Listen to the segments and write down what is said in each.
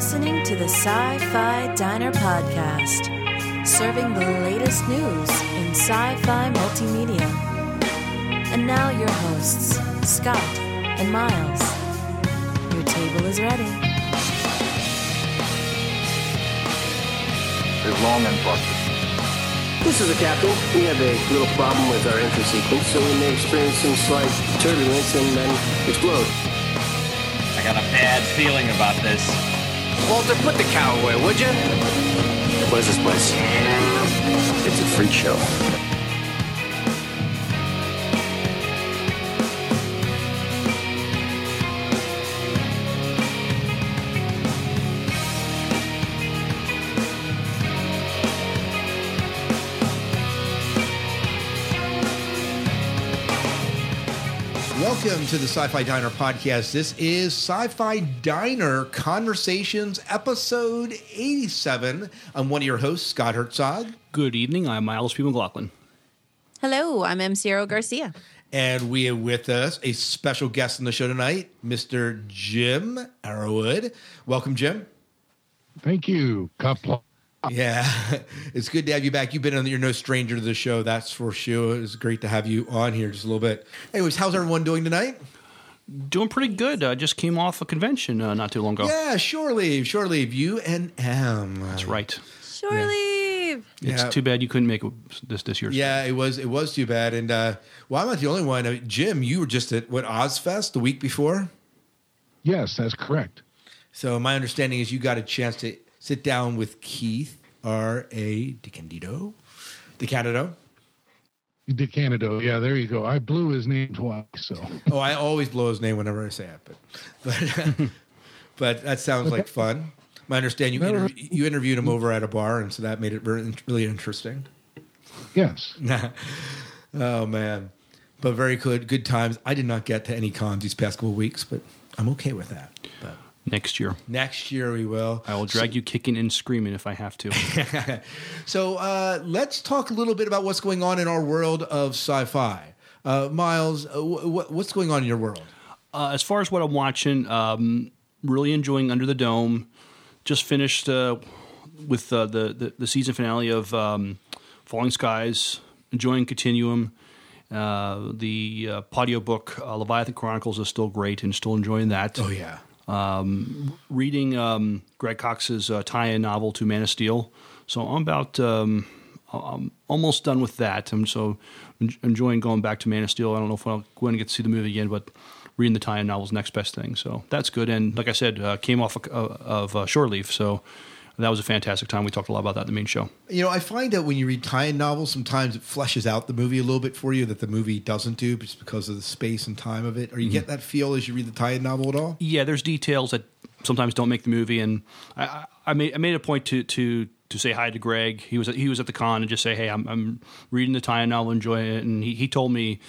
listening to the Sci Fi Diner Podcast, serving the latest news in sci fi multimedia. And now, your hosts, Scott and Miles. Your table is ready. is long and prosperous. This is the captain. We have a little problem with our entry sequence, so we may experience some slight turbulence and then explode. I got a bad feeling about this. Walter, put the cow away, would you? What is this place? It's a freak show. Welcome to the Sci Fi Diner podcast. This is Sci Fi Diner Conversations, episode 87. I'm one of your hosts, Scott Herzog, Good evening. I'm Miles P. McLaughlin. Hello, I'm M. Ciro Garcia. and we have with us a special guest on the show tonight, Mr. Jim Arrowwood. Welcome, Jim. Thank you, Couple. Yeah, it's good to have you back. You've been on, you're no stranger to the show, that's for sure. It's great to have you on here just a little bit. Anyways, how's everyone doing tonight? Doing pretty good. I just came off a convention uh, not too long ago. Yeah, shore leave, shore leave. You and M. That's right. Shore leave. It's Yeah. too bad you couldn't make it this this year. Yeah, it was it was too bad. And uh, well, I'm not the only one. Uh, Jim, you were just at what Ozfest the week before. Yes, that's correct. So my understanding is you got a chance to sit down with Keith R. A. DeCandido, DeCandido. De Canado. Yeah, there you go. I blew his name twice. So Oh, I always blow his name whenever I say it, but but but that sounds like fun. My understand you interv- you interviewed him over at a bar, and so that made it very, really interesting. yes, Oh man, but very good good times. I did not get to any cons these past couple weeks, but I'm okay with that. But Next year, next year we will. I will drag you kicking and screaming if I have to. So uh, let's talk a little bit about what's going on in our world of sci-fi. Uh, Miles, uh, wh- what's going on in your world? uh, as far as what I'm watching, um, really enjoying Under the Dome. Just finished uh, with uh, the, the the season finale of um, Falling Skies. Enjoying Continuum. Uh, the uh, audio book uh, Leviathan Chronicles is still great and still enjoying that. Oh yeah, reading um, Greg Cox's uh, tie-in novel to Man of Steel. So I'm about um, I'm almost done with that. I'm so enjoying going back to Man of Steel. I don't know if I'm going to get to see the movie again, but reading the tie-in novel is next best thing. So that's good. And like I said, uh, came off of, of uh, Shore Leave, so that was a fantastic time. We talked a lot about that in the main show. you know I find that when you read tie-in novels, sometimes it fleshes out the movie a little bit for you that the movie doesn't do, just because of the space and time of it. Or you mm-hmm. get that feel as you read the tie-in novel at all? yeah, there's details that sometimes don't make the movie, and I, I, I made I made a point to to to say hi to Greg. He was at, he was at the con and just say, hey, I'm I'm reading the tie-in novel, enjoying it, and he he told me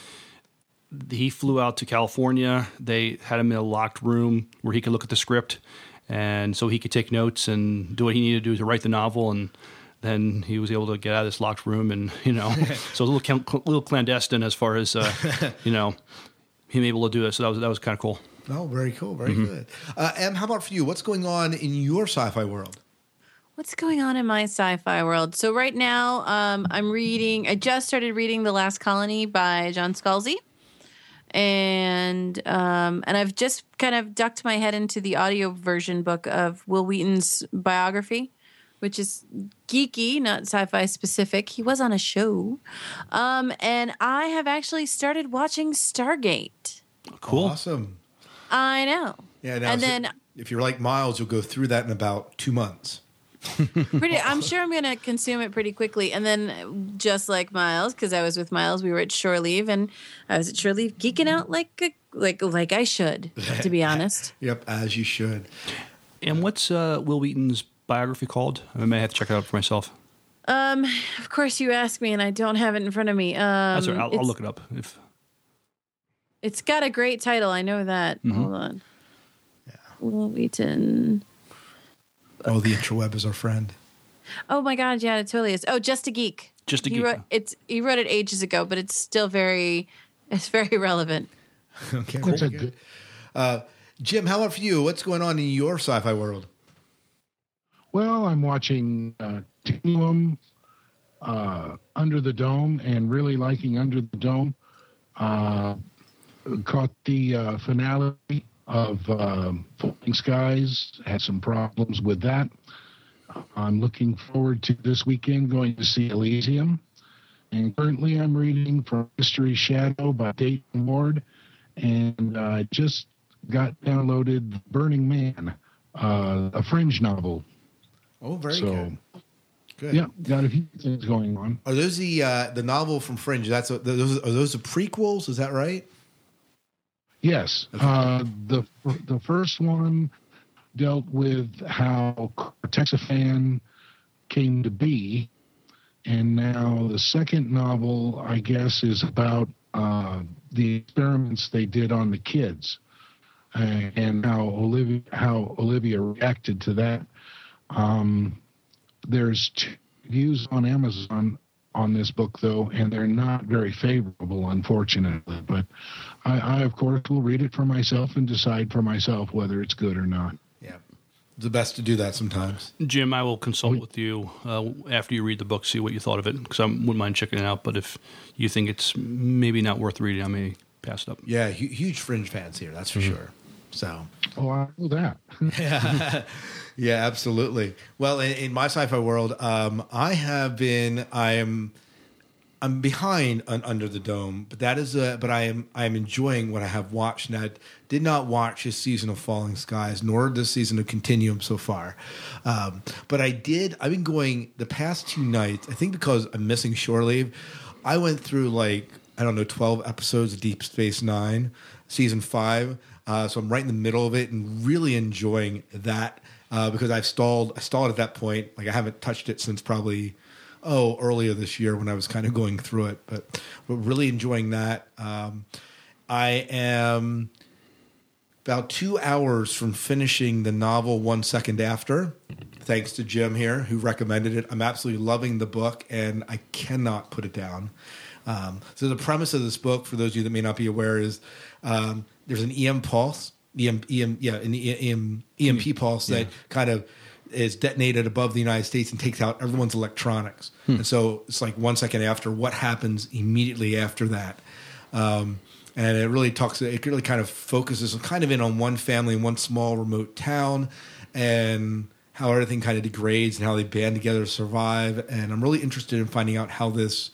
he flew out to California. They had him in a locked room where he could look at the script, and so he could take notes and do what he needed to do to write the novel, and. Then he was able to get out of this locked room, and you know, so a little cl- little clandestine as far as uh, you know him able to do it. So that was that was kind of cool. Oh, very cool, very good. Uh, Em, how about for you? What's going on in your sci-fi world? What's going on in my sci-fi world? So right now, um, I'm reading. I just started reading *The Last Colony* by John Scalzi, and um, and I've just kind of ducked my head into the audio version book of Wil Wheaton's biography, which is geeky, not sci-fi specific. He was on a show, um, and I have actually started watching Stargate. Cool. Awesome. I know. Yeah, now, and so then if you're like Miles, you'll go through that in about two months. pretty i'm sure i'm gonna consume it pretty quickly and then just like miles because i was with miles we were at shore leave and i was at shore leave geeking out like a, like like i should to be honest Yep, as you should. And what's uh, Wil Wheaton's biography called? I may have to check it out for myself. um of course you asked me and i don't have it in front of me um That's all right. I'll, I'll look it up. If it's got a great title i know that hold on Yeah. Wil Wheaton. Oh, the interweb is our friend. Oh my god, yeah, it totally is. Oh, just a geek. Just a he Geek. Wrote, it's he wrote it ages ago, but it's still very, it's very relevant. Okay, That's very good. Uh, Jim, how about for you? What's going on in your sci-fi world? Well, I'm watching uh, Continuum, uh, Under the Dome, and really liking Under the Dome. Uh, caught the uh, finale of um Falling Skies. Had some problems with that. I'm looking forward to this weekend going to see Elysium. And currently, I'm reading from History's Shadow by Dayton Ward, and I just got downloaded Burning Man, uh, a Fringe novel. Oh, very so, good. Good. yeah, got a few things going on. Are those the uh, the novel from Fringe? That's what, those are those the prequels? Is that right? Yes, uh, the the first one dealt with how Cortexiphan came to be, and now the second novel, I guess, is about uh, the experiments they did on the kids, uh, and how Olivia how Olivia reacted to that. Um, there's two reviews on Amazon on this book though, and they're not very favorable, unfortunately. But I, I, of course, will read it for myself and decide for myself whether it's good or not. Yeah, it's the best to do that sometimes. Jim, I will consult with you uh, after you read the book, see what you thought of it, because I wouldn't mind checking it out. But if you think it's maybe not worth reading, I may pass it up. Yeah, hu- huge Fringe fans here, that's for sure. So, Oh, I know that. yeah, yeah, absolutely. Well, in, in my sci-fi world, um, I have been, I am, I'm behind on Under the Dome, but that is a, but I am, I am enjoying what I have watched. And I did not watch this season of Falling Skies, nor this season of Continuum so far. Um, but I did. I've been going the past two nights. I think because I'm missing shore leave, I went through like I don't know, 12 episodes of Deep Space Nine, season five. Uh, so I'm right in the middle of it and really enjoying that uh, because I've stalled. I stalled at that point. Like I haven't touched it since probably oh earlier this year when I was kind of going through it. But but really enjoying that. Um, I am about two hours from finishing the novel one second after thanks to jim here who recommended it i'm absolutely loving the book and i cannot put it down um, so the premise of this book for those of you that may not be aware is um, there's an em pulse em, EM, yeah an EM, emp mm. pulse that kind of is detonated above the united states and takes out everyone's electronics. Hmm. And so it's like one second after what happens immediately after that? Um, and it really talks it really kind of focuses kind of in on one family in one small remote town and how everything kind of degrades and how they band together to survive. And i'm really interested in finding out how this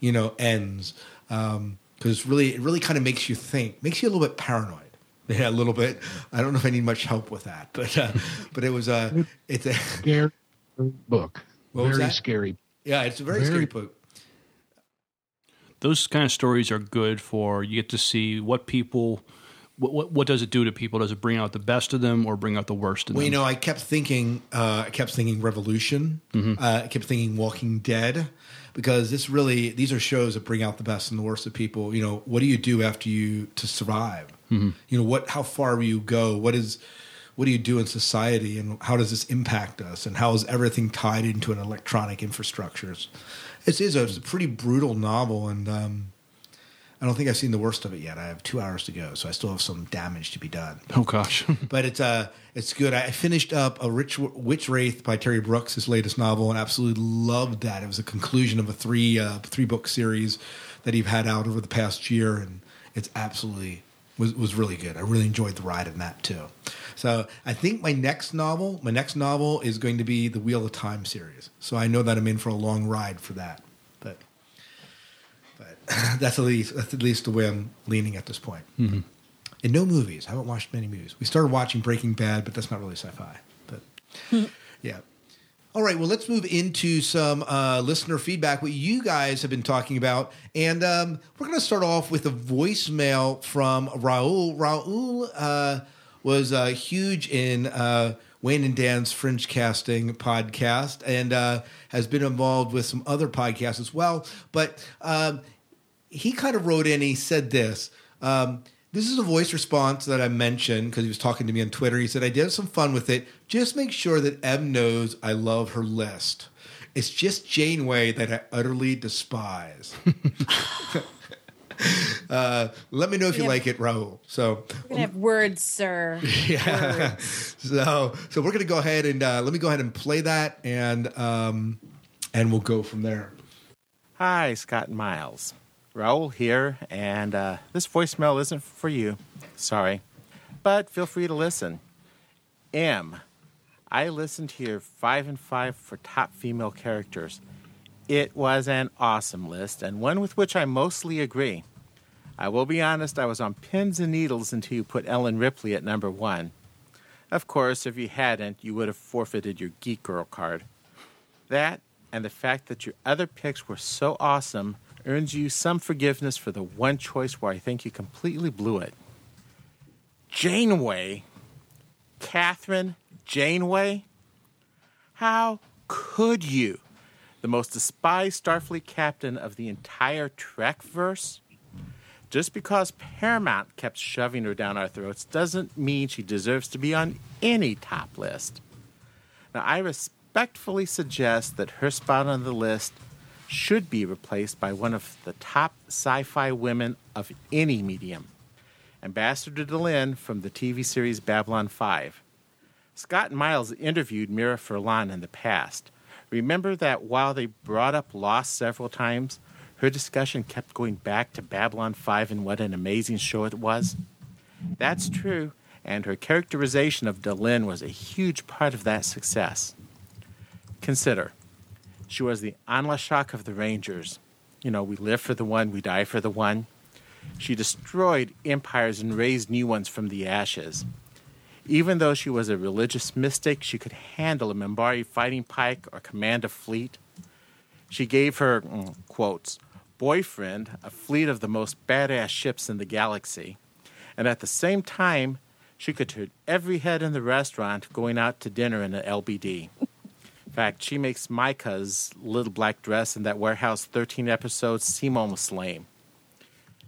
you know ends um, because really it really kind of makes you think makes you a little bit paranoid yeah a little bit i don't know if i need much help with that but uh, but it was uh it's a Scary book. What Very that? scary. yeah it's a very, Very- scary book Those kind of stories are good for you get to see what people. What, what, what does it do to people? Does it bring out the best of them or bring out the worst of Well, them? you know, I kept thinking, uh, I kept thinking Revolution. Uh, I kept thinking Walking Dead, because this really, these are shows that bring out the best and the worst of people. You know, what do you do after you to survive? You know, what, how far will you go? What is, what do you do in society, and how does this impact us? And how is everything tied into an electronic infrastructures? It is a, it's a pretty brutal novel, and um, I don't think I've seen the worst of it yet. I have two hours to go, so I still have some damage to be done oh gosh, but it's uh it's good. I finished up a Rich Witch Wraith by Terry Brooks, his latest novel, and absolutely loved that. It was a conclusion of a three uh, three book series that he've had out over the past year, and it's absolutely was was really good. I really enjoyed the ride in that too. So I think my next novel, my next novel is going to be the Wheel of Time series. So I know that I'm in for a long ride for that. That's at least that's at least the way I'm leaning at this point. And no movies. I haven't watched many movies. We started watching Breaking Bad, but that's not really sci-fi. But yeah. All right. Well, let's move into some uh, listener feedback. What you guys have been talking about, and um, we're going to start off with a voicemail from Raul. Raul uh, was uh, huge in uh, Wayne and Dan's Fringe Casting podcast, and uh, has been involved with some other podcasts as well. But um, he kind of wrote in. He said this. Um, this is a voice response that I mentioned because he was talking to me on Twitter. He said, I did have some fun with it. Just make sure that Em knows I love her list. It's just Janeway that I utterly despise. uh, let me know if you Yeah. like it, Raul. So We're gonna have words, sir. yeah. so so we're gonna go ahead and uh, let me go ahead and play that, and um, and we'll go from there. Hi, Scott Miles. Raul here, and uh, this voicemail isn't for you. Sorry. But feel free to listen. M. I listened to your 5 and 5 for top female characters. It was an awesome list, and one with which I mostly agree. I will be honest, I was on pins and needles until you put Ellen Ripley at number one. Of course, if you hadn't, you would have forfeited your Geek Girl card. That and the fact that your other picks were so awesome earns you some forgiveness for the one choice where I think you completely blew it. Janeway? Kathryn Janeway? How could you? The most despised Starfleet captain of the entire Trek verse? Just because Paramount kept shoving her down our throats doesn't mean she deserves to be on any top list. Now, I respectfully suggest that her spot on the list should be replaced by one of the top sci fi women of any medium Ambassador Delenn from the TV series Babylon 5. Scott Miles interviewed Mira Furlan in the past. Remember that while they brought up Lost several times, her discussion kept going back to Babylon 5 and what an amazing show it was? That's true, and her characterization of Delenn was a huge part of that success. Consider, she was the Entil'Zha of the Rangers. You know, we live for the one, we die for the one. She destroyed empires and raised new ones from the ashes. Even though she was a religious mystic, she could handle a Minbari fighting pike or command a fleet. She gave her, mm, quotes, boyfriend a fleet of the most badass ships in the galaxy. And at the same time, she could turn every head in the restaurant going out to dinner in an LBD. Fact, she makes Myka's little black dress in that Warehouse 13 episodes seem almost lame.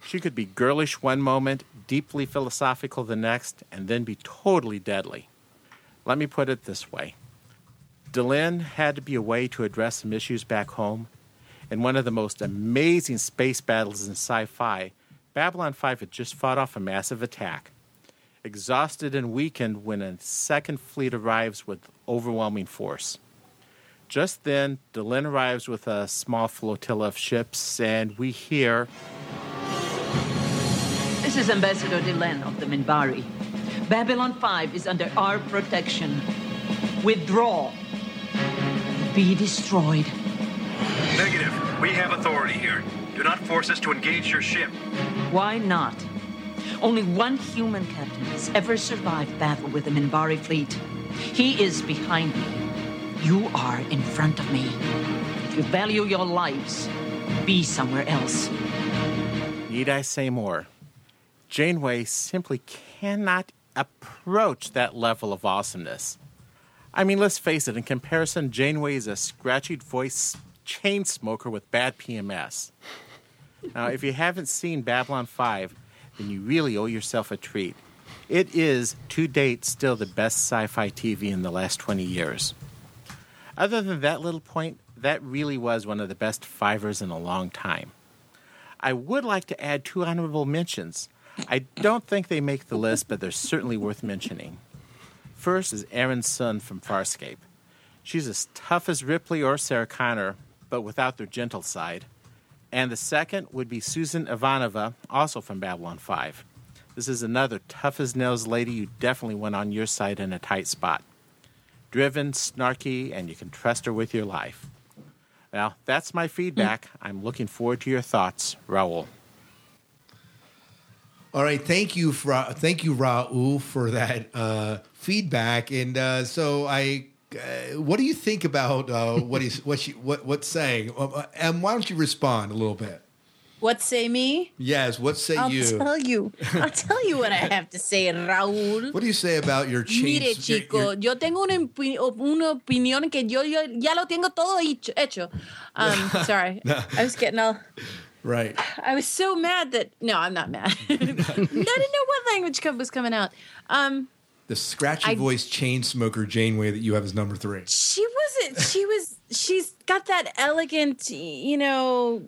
She could be girlish one moment, deeply philosophical the next, and then be totally deadly. Let me put it this way Delenn had to be a way to address some issues back home. In one of the most amazing space battles in sci fi, Babylon 5 had just fought off a massive attack. Exhausted and weakened when a second fleet arrives with overwhelming force. Just then, Delenn arrives with a small flotilla of ships, and we hear This is Ambassador Delenn of the Minbari. Babylon 5 is under our protection. Withdraw. Be destroyed. Negative. We have authority here. Do not force us to engage your ship. Why not? Only one human captain has ever survived battle with the Minbari fleet. He is behind me. You are in front of me. If you value your lives, be somewhere else. Need I say more? Janeway simply cannot approach that level of awesomeness. I mean, let's face it, in comparison, Janeway is a scratchy voice chain smoker with bad PMS. Now, if you haven't seen Babylon 5, then you really owe yourself a treat. It is, to date, still the best sci fi TV in the last 20 years. Other than that little point, that really was one of the best fivers in a long time. I would like to add two honorable mentions. I don't think they make the list, but they're certainly worth mentioning. First is Aeryn Sun from Farscape. She's as tough as Ripley or Sarah Connor, but without their gentle side. And the second would be Susan Ivanova, also from Babylon 5. This is another tough as nails lady you definitely want on your side in a tight spot. Driven, snarky, and you can trust her with your life. Well, that's my feedback. I'm looking forward to your thoughts, Raul. All right, thank you, for, thank you, Raul, for that uh, feedback. And uh, so, I, uh, what do you think about uh, what he's what she what what's saying? Uh, and why don't you respond a little bit? What say me? Yes, what say you. I'll tell you. I'll tell you what I have to say, Raúl. What do you say about your change? Mire, chico, yo tengo una, una opinión que yo, yo ya lo tengo todo hecho. Um, sorry, I was getting all. right. I was so mad that no, I'm not mad. I didn't know what language was coming out. Um, The scratchy voice chain smoker Janeway that you have as number three. she wasn't. She was. She's got that elegant, you know,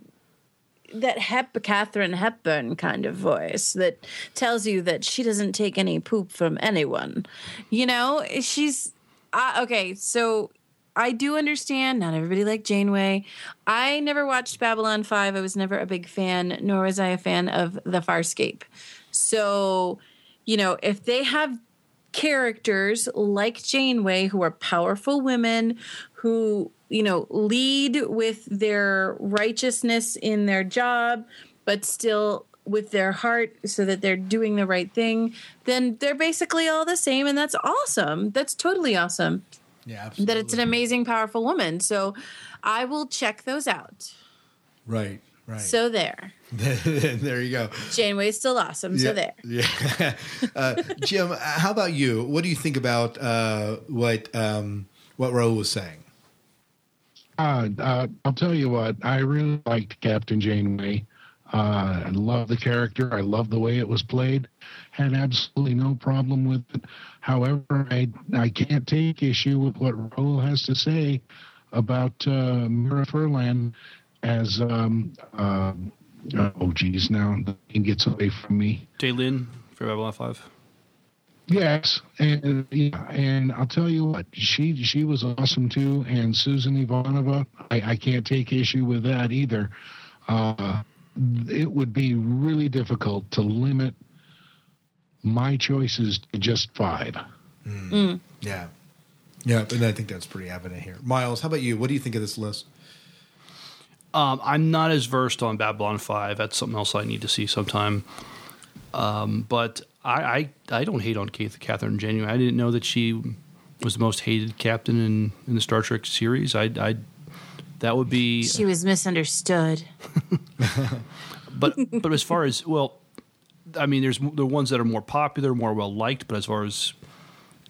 that Hep Katharine Hepburn kind of voice that tells you that she doesn't take any poop from anyone. You know, she's uh, okay. So I do understand not everybody liked Janeway. I never watched Babylon 5. I was never a big fan, nor was I a fan of The Farscape. So, you know, if they have characters like Janeway who are powerful women who, you know, lead with their righteousness in their job, but still with their heart so that they're doing the right thing, then they're basically all the same. And that's awesome. That's totally awesome Yeah, absolutely. that it's an amazing, powerful woman. So I will check those out. right, right. So there. there you go. Janeway's still awesome. So there. Yeah. uh, Jim, how about you? What do you think about uh, what um, what Raul was saying? Uh, uh, I'll tell you what, I really liked Captain Janeway. Uh, I love the character. I love the way it was played. Had absolutely no problem with it. However, I I can't take issue with what Raul has to say about uh, Mira as um, uh, oh geez, now name gets away from me. Delenn for Babylon 5. Yes, and yeah, and I'll tell you what, she she was awesome too, and Susan Ivanova, I, I can't take issue with that either. Uh, it would be really difficult to limit my choices to just five. Yeah, yeah, and I think that's pretty evident here. Miles, how about you? What do you think of this list? Um, I'm not as versed on Babylon 5. That's something else I need to see sometime. Um, but I, I I don't hate on Keith, Kathryn Janeway. I didn't know that she was the most hated captain in, in the Star Trek series. I, I that would be She was misunderstood. but but as far as well, I mean, there's the ones that are more popular, more well liked. But as far as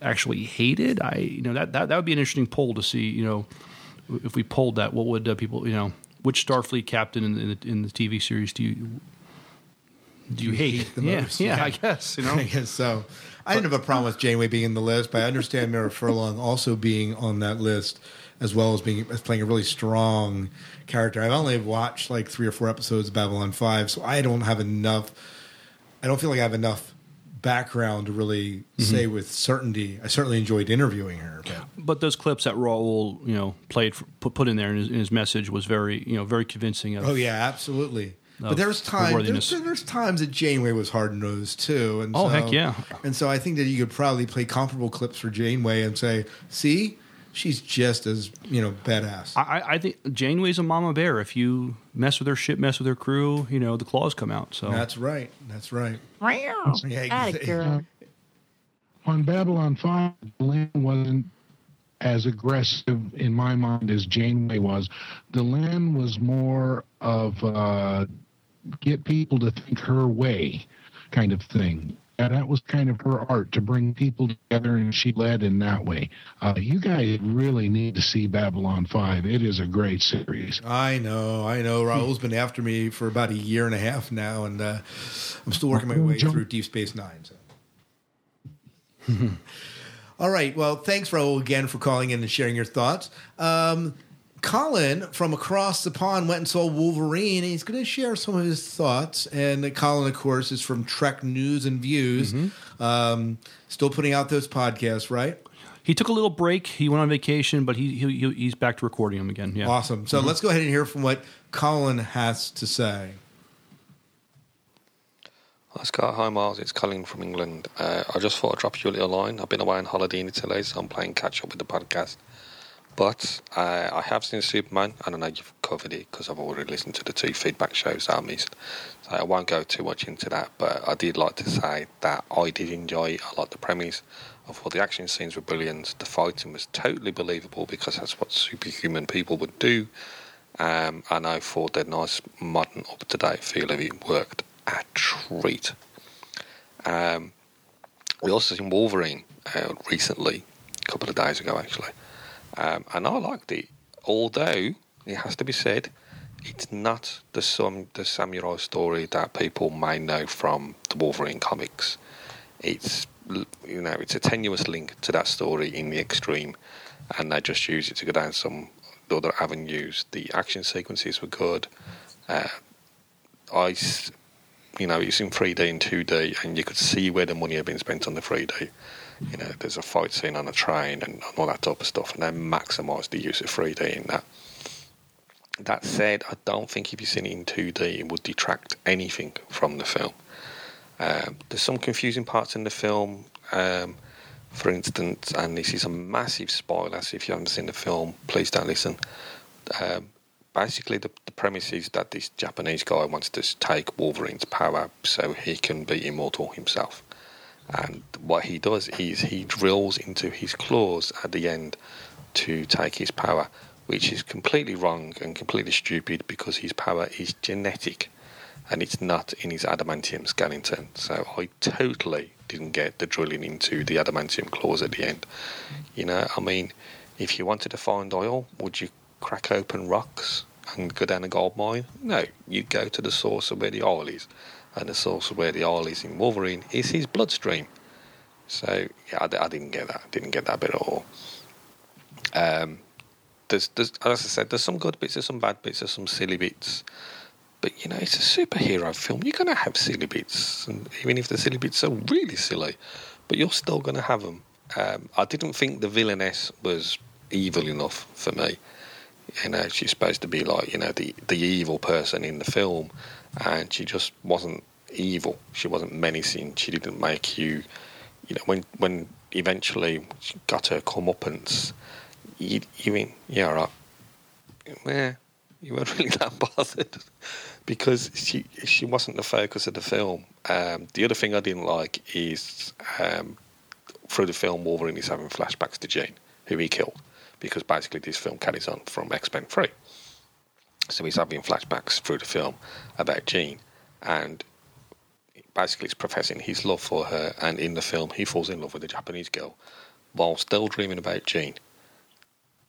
actually hated, I you know that that that would be an interesting poll to see. You know, if we polled that, what would uh, people you know which Starfleet captain in, in, the, in the TV series do you do you hate? the yeah, most? yeah, I guess you know. I guess so. I didn't have a problem with Janeway being in the list, but I understand Mira Furlong also being on that list, as well as being as playing a really strong character. I've only watched like three or four episodes of Babylon Five, so I don't have enough. I don't feel like I have enough background to really mm-hmm. say with certainty. I certainly enjoyed interviewing her, but But those clips that Raul, you know, played for, put put in there in his, in his message was very, you know, very convincing. Of, Oh yeah, absolutely. But there's her times there's, there's times that Janeway was hard nosed too, and Oh, so, heck yeah. And so I think that you could probably play comparable clips for Janeway and say, "See, she's just as you know badass." I, I- I think Janeway's a mama bear. If you mess with her ship, mess with her crew, you know, the claws come out. So That's right. That's right. Yeah, Atta girl. On Babylon 5, Delenn wasn't as aggressive in my mind as Janeway was. The Delenn was more of uh, get people to think her way kind of thing. And that was kind of her art to bring people together, and she led in that way. Uh, you guys really need to see Babylon 5. It is a great series. I know. I know. Raul's been after me for about a year and a half now, and uh, I'm still working my way Jump- through Deep Space Nine. So. All right. Well, thanks, Raul, again for calling in and sharing your thoughts. Um, Colin from across the pond went and saw Wolverine, and he's going to share some of his thoughts. And Colin, of course, is from Trek News and Views. Um, still putting out those podcasts, right? he took a little break. He went on vacation, but he, he he- he's back to recording them again. Yeah, Awesome. So let's go ahead and hear from what Colin has to say. Hi Scott, hi Miles, it's Colin from England. Uh, I just thought I'd drop you a little line. I've been away on holiday in Italy, so I'm playing catch up with the podcast. But uh, I have seen Superman, and I know you've covered it because I've already listened to the two feedback shows that I missed. So I won't go too much into that, but I did like to say that I did enjoy a lot the premise. I thought the action scenes were brilliant. The fighting was totally believable because that's what superhuman people would do. Um, and I thought that nice, modern, up to date feel of it worked a treat. Um, we also seen Wolverine uh, recently, a couple of days ago actually, um, and I liked it. Although it has to be said, it's not the some the samurai story that people may know from the Wolverine comics. It's you know it's a tenuous link to that story in the extreme, and they just use it to go down some other avenues. The action sequences were good. Uh, I, you know, it's in 3D and 2D, and you could see where the money had been spent on the 3D. You know, there's a fight scene on a train and all that type of stuff, and they maximise the use of 3D in that. That said, I don't think if you've seen it in 2D, it would detract anything from the film. Um, there's some confusing parts in the film. Um, for instance, and this is a massive spoiler, so if you haven't seen the film, please don't listen. Um, basically, the, the premise is that this Japanese guy wants to take Wolverine's power so he can be immortal himself. And what he does is he drills into his claws at the end to take his power, which is completely wrong and completely stupid because his power is genetic and it's not in his adamantium skeleton. So I totally didn't get the drilling into the adamantium claws at the end. You know, I mean, if you wanted to find oil, would you crack open rocks and go down a gold mine? No, you'd go to the source of where the oil is, and the source of where the oil is in Wolverine is his bloodstream. So yeah, I, I didn't get that. Didn't get that bit at all. Um, there's, there's, as I said, there's some good bits, there's some bad bits, there's some silly bits. But you know, it's a superhero film. You're going to have silly bits, and even if the silly bits are really silly, but you're still going to have them. Um, I didn't think the villainess was evil enough for me. You know, she's supposed to be like you know the the evil person in the film, and she just wasn't evil. She wasn't menacing. She didn't make you, you know, when when eventually she got her comeuppance, you you mean yeah, right, yeah, you weren't really that bothered because she she wasn't the focus of the film. Um, the other thing I didn't like is um, through the film Wolverine is having flashbacks to Jean, who he killed, because basically this film carries on from X Men Three. So he's having flashbacks through the film about Jean, and basically he's professing his love for her. And in the film, he falls in love with a Japanese girl while still dreaming about Jean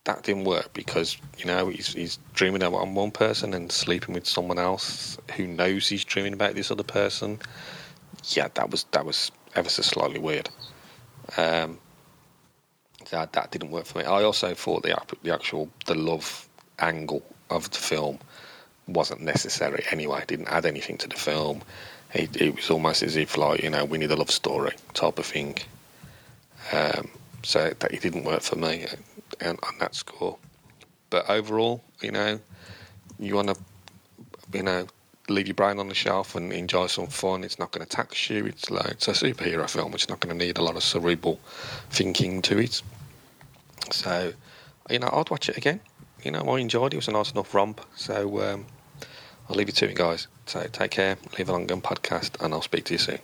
that didn't work because you know he's he's dreaming about one person and sleeping with someone else who knows he's dreaming about this other person. Yeah, that was that was ever so slightly weird. Um, that that didn't work for me. I also thought the the actual the love angle of the film wasn't necessary anyway. It didn't add anything to the film. It, it was almost as if like you know we need a love story type of thing. Um, so that it didn't work for me on, on that score. But overall, you know, you want to, you know, leave your brain on the shelf and enjoy some fun. It's not going to tax you. It's like it's a superhero film. It's not going to need a lot of cerebral thinking to it. So, you know, I'd watch it again. You know, I enjoyed it. It was a nice enough romp. So, um, I'll leave it to you guys. So, take care. Leave a long gun podcast, and I'll speak to you soon.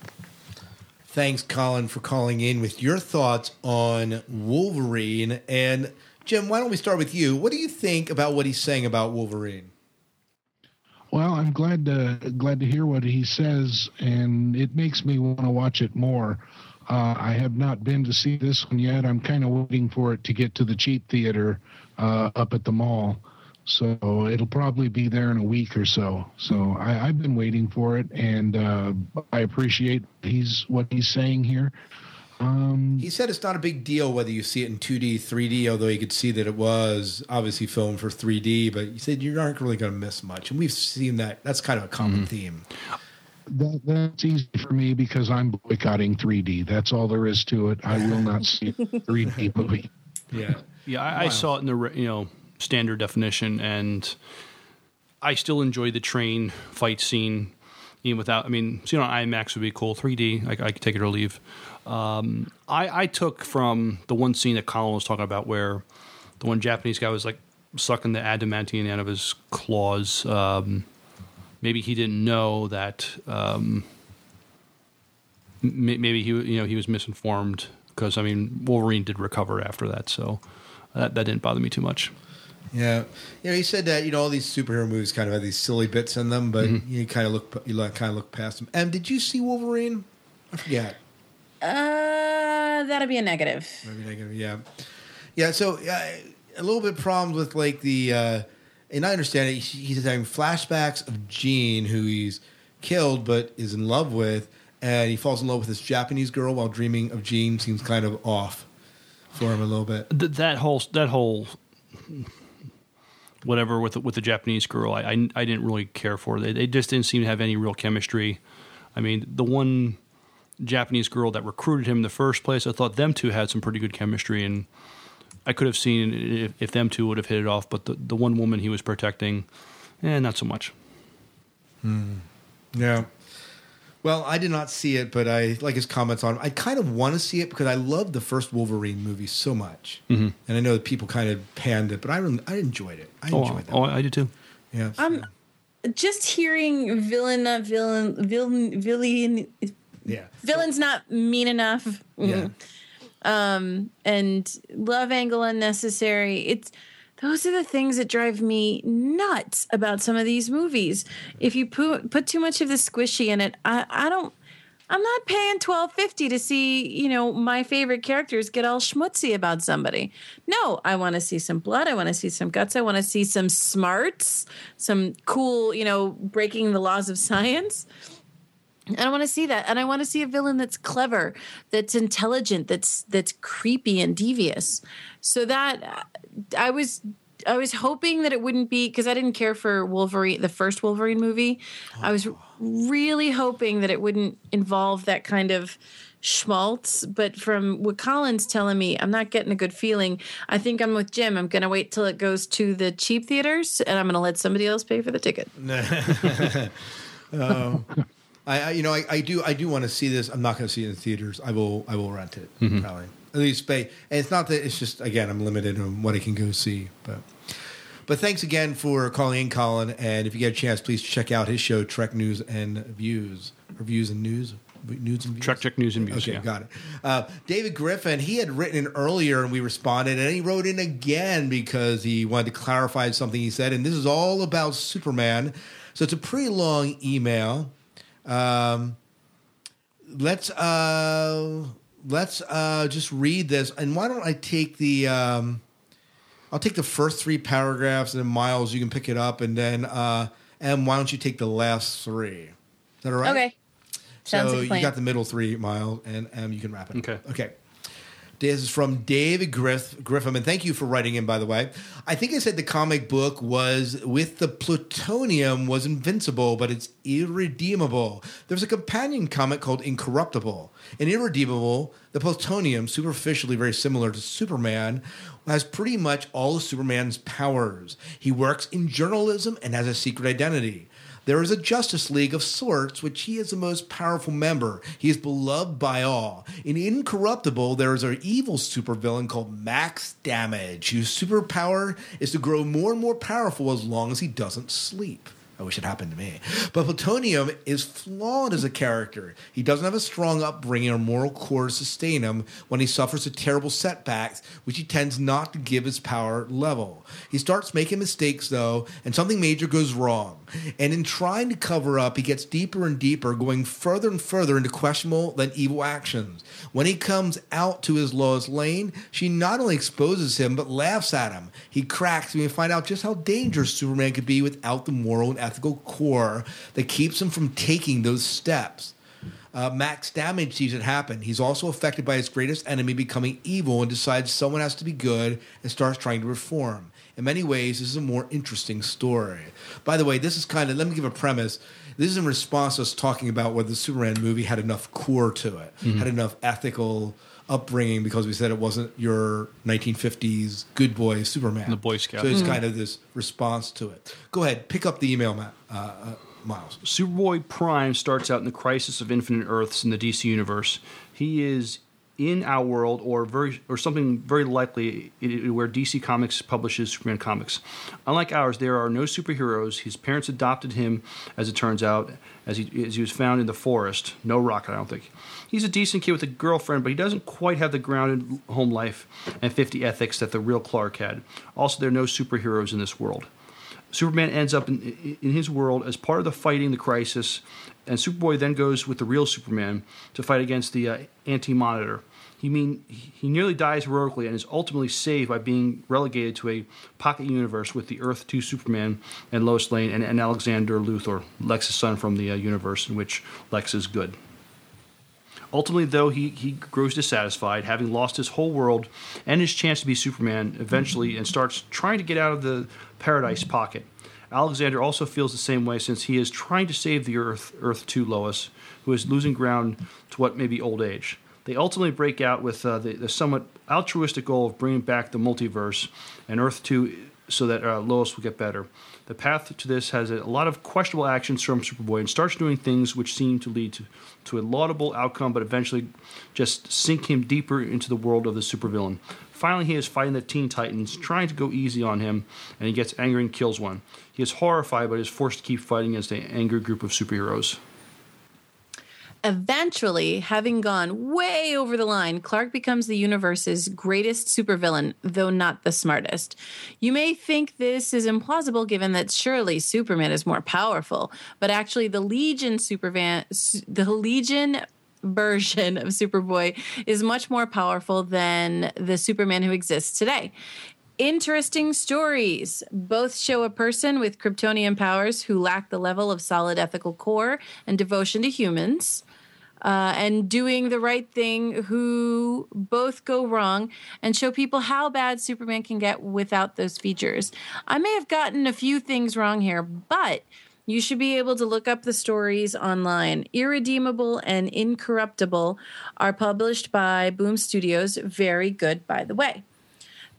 Thanks, Colin, for calling in with your thoughts on Wolverine. And Jim, why don't we start with you? What do you think about what he's saying about Wolverine? Well, I'm glad to glad to hear what he says, and it makes me want to watch it more. Uh, I have not been to see this one yet. I'm kind of waiting for it to get to the cheap theater uh, up at the mall. So it'll probably be there in a week or so. So I, I've been waiting for it, and uh, I appreciate he's what he's saying here. Um, He said it's not a big deal whether you see it in 2D, 3D, although you could see that it was obviously filmed for 3D, but you said you aren't really going to miss much. And we've seen that. That's kind of a common theme. That, that's easy for me because I'm boycotting 3D. That's all there is to it. I will not see a 3D movie. Yeah. Yeah, I, I saw it in the you know standard definition, and I still enjoy the train fight scene. Even without, I mean, seeing on IMAX would be cool. 3D, I, I could take it or leave. Um, I, I took from the one scene that Colin was talking about where the one Japanese guy was like sucking the adamantine out of his claws. Um, maybe he didn't know that. Um, m- maybe he you know he was misinformed because I mean Wolverine did recover after that, so that that didn't bother me too much. Yeah, you know, he said that you know all these superhero movies kind of have these silly bits in them, but Mm-hmm. you kind of look you kind of look past them. And did you see Wolverine? I forget. Uh, that'd be a negative. Maybe negative. Yeah, yeah. So uh, a little bit problems with like the, uh, and I understand it. He's having flashbacks of Jean, who he's killed but is in love with, and he falls in love with this Japanese girl while dreaming of Jean. Seems kind of off for him a little bit. Th- that whole that whole whatever with the, with the Japanese girl. I, I I didn't really care for. They they just didn't seem to have any real chemistry. I mean, the one Japanese girl that recruited him in the first place, I thought them two had some pretty good chemistry, and I could have seen if, if them two would have hit it off. But the the one woman he was protecting, eh, not so much. Yeah. Well, I did not see it, but I like his comments on. it. I kind of want to see it because I loved the first Wolverine movie so much, Mhm. and I know that people kind of panned it, but I really, I enjoyed it. I Oh, enjoyed that. oh, I did too. Yeah. Um, just hearing villain, not villain, villain, villain, yeah. villain's not mean enough. Yeah. Um, and love angle unnecessary. It's those are the things that drive me nuts about some of these movies. If you put put too much of the squishy in it, I, I don't. I'm not paying twelve fifty to see you know my favorite characters get all schmutzy about somebody. No, I want to see some blood. I want to see some guts. I want to see some smarts, some cool you know breaking the laws of science. And I want to see that, and I want to see a villain that's clever, that's intelligent, that's that's creepy and devious. So that uh, I was I was hoping that it wouldn't be because I didn't care for Wolverine, the first Wolverine movie. I was really hoping that it wouldn't involve that kind of schmaltz. But from what Colin's telling me, I'm not getting a good feeling. I think I'm with Jim. I'm going to wait till it goes to the cheap theaters, and I'm going to let somebody else pay for the ticket. Um, I, I, you know, I, I do, I do want to see this. I'm not going to see it in theaters. I will, I will rent it Mhm. probably. At least pay. And it's not that it's just again, I'm limited on what I can go see, but. But thanks again for calling in, Colin. And if you get a chance, please check out his show, Trek News and Views, or Views and News, News and Views. Trek Trek News and Views. Okay, yeah. got it. Uh, David Griffin, he had written in earlier and we responded, and he wrote in again because he wanted to clarify something he said. And this is all about Superman. So it's a pretty long email. Um, let's uh, let's uh, just read this. And why don't I take the. Um, I'll take the first three paragraphs, and then Miles, you can pick it up, and then uh, and why don't you take the last three? Is that all right? Okay. Sounds so like you got the middle three, Miles, and um, you can wrap it. up. Okay. Okay. This is from David Griff, Griffin, and thank you for writing in. By the way, I think I said the comic book was with the Plutonian was invincible, but it's irredeemable. There's a companion comic called Incorruptible. In Irredeemable, the Plutonian, superficially very similar to Superman, has pretty much all of Superman's powers. He works in journalism and has a secret identity. There is a Justice League of sorts, which he is the most powerful member. He is beloved by all. In Incorruptible, there is an evil supervillain called Max Damage, whose superpower is to grow more and more powerful as long as he doesn't sleep. I wish it happened to me. But Plutonian is flawed as a character. He doesn't have a strong upbringing or moral core to sustain him when he suffers a terrible setbacks, which he tends not to give his power level. He starts making mistakes, though, and something major goes wrong. And in trying to cover up, he gets deeper and deeper, going further and further into questionable than evil actions. When he comes out to his Lois Lane, she not only exposes him, but laughs at him. He cracks, and we find out just how dangerous Superman could be without the moral and ethical core that keeps him from taking those steps. Uh, Max Damage sees it happen. He's also affected by his greatest enemy becoming evil and decides someone has to be good and starts trying to reform. In many ways, this is a more interesting story. By the way, this is kind of, let me give a premise. This is in response to us talking about whether the Superman movie had enough core to it, Mhm. had enough ethical upbringing because we said it wasn't your 1950s good boy Superman. The Boy Scout. So it's Mhm. kind of this response to it. Go ahead, pick up the email, Matt, uh, uh, Miles. Superboy Prime starts out in the Crisis of Infinite Earths in the DC universe. He is in our world, or very, or something very likely where DC Comics publishes Superman comics. Unlike ours, there are no superheroes. His parents adopted him, as it turns out, as he, as he was found in the forest. No rocket, I don't think. He's a decent kid with a girlfriend, but he doesn't quite have the grounded home life and 50 ethics that the real Clark had. Also, there are no superheroes in this world. Superman ends up in, in his world as part of the fighting the crisis, and Superboy then goes with the real Superman to fight against the uh, Anti Monitor. He mean he nearly dies heroically and is ultimately saved by being relegated to a pocket universe with the Earth Two Superman and Lois Lane and, and Alexander Luthor, Lex's son from the uh, universe in which Lex is good. Ultimately, though, he, he grows dissatisfied, having lost his whole world and his chance to be Superman eventually, and starts trying to get out of the paradise pocket. Alexander also feels the same way since he is trying to save the Earth, Earth 2 Lois, who is losing ground to what may be old age. They ultimately break out with uh, the, the somewhat altruistic goal of bringing back the multiverse and Earth 2 so that uh, Lois will get better. The path to this has a lot of questionable actions from Superboy and starts doing things which seem to lead to, to a laudable outcome, but eventually just sink him deeper into the world of the supervillain. Finally, he is fighting the Teen Titans, trying to go easy on him, and he gets angry and kills one. He is horrified, but is forced to keep fighting against an angry group of superheroes. Eventually, having gone way over the line, Clark becomes the universe's greatest supervillain, though not the smartest. You may think this is implausible given that surely Superman is more powerful, but actually the Legion Superman the Legion version of Superboy is much more powerful than the Superman who exists today. Interesting stories. Both show a person with Kryptonian powers who lack the level of solid ethical core and devotion to humans. Uh, and doing the right thing who both go wrong and show people how bad Superman can get without those features. I may have gotten a few things wrong here, but you should be able to look up the stories online. Irredeemable and Incorruptible are published by Boom Studios. Very good, by the way.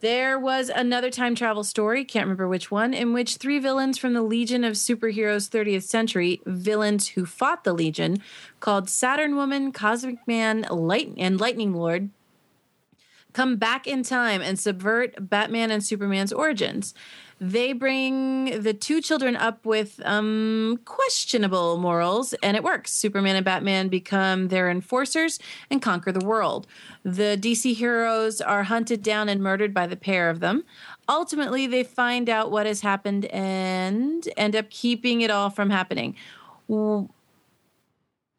There was another time travel story, can't remember which one, in which three villains from the Legion of Superheroes 30th Century, villains who fought the Legion, called Saturn Woman, Cosmic Man, Light- and Lightning Lord, come back in time and subvert Batman and Superman's origins. They bring the two children up with um, questionable morals, and it works. Superman and Batman become their enforcers and conquer the world. The DC heroes are hunted down and murdered by the pair of them. Ultimately, they find out what has happened and end up keeping it all from happening.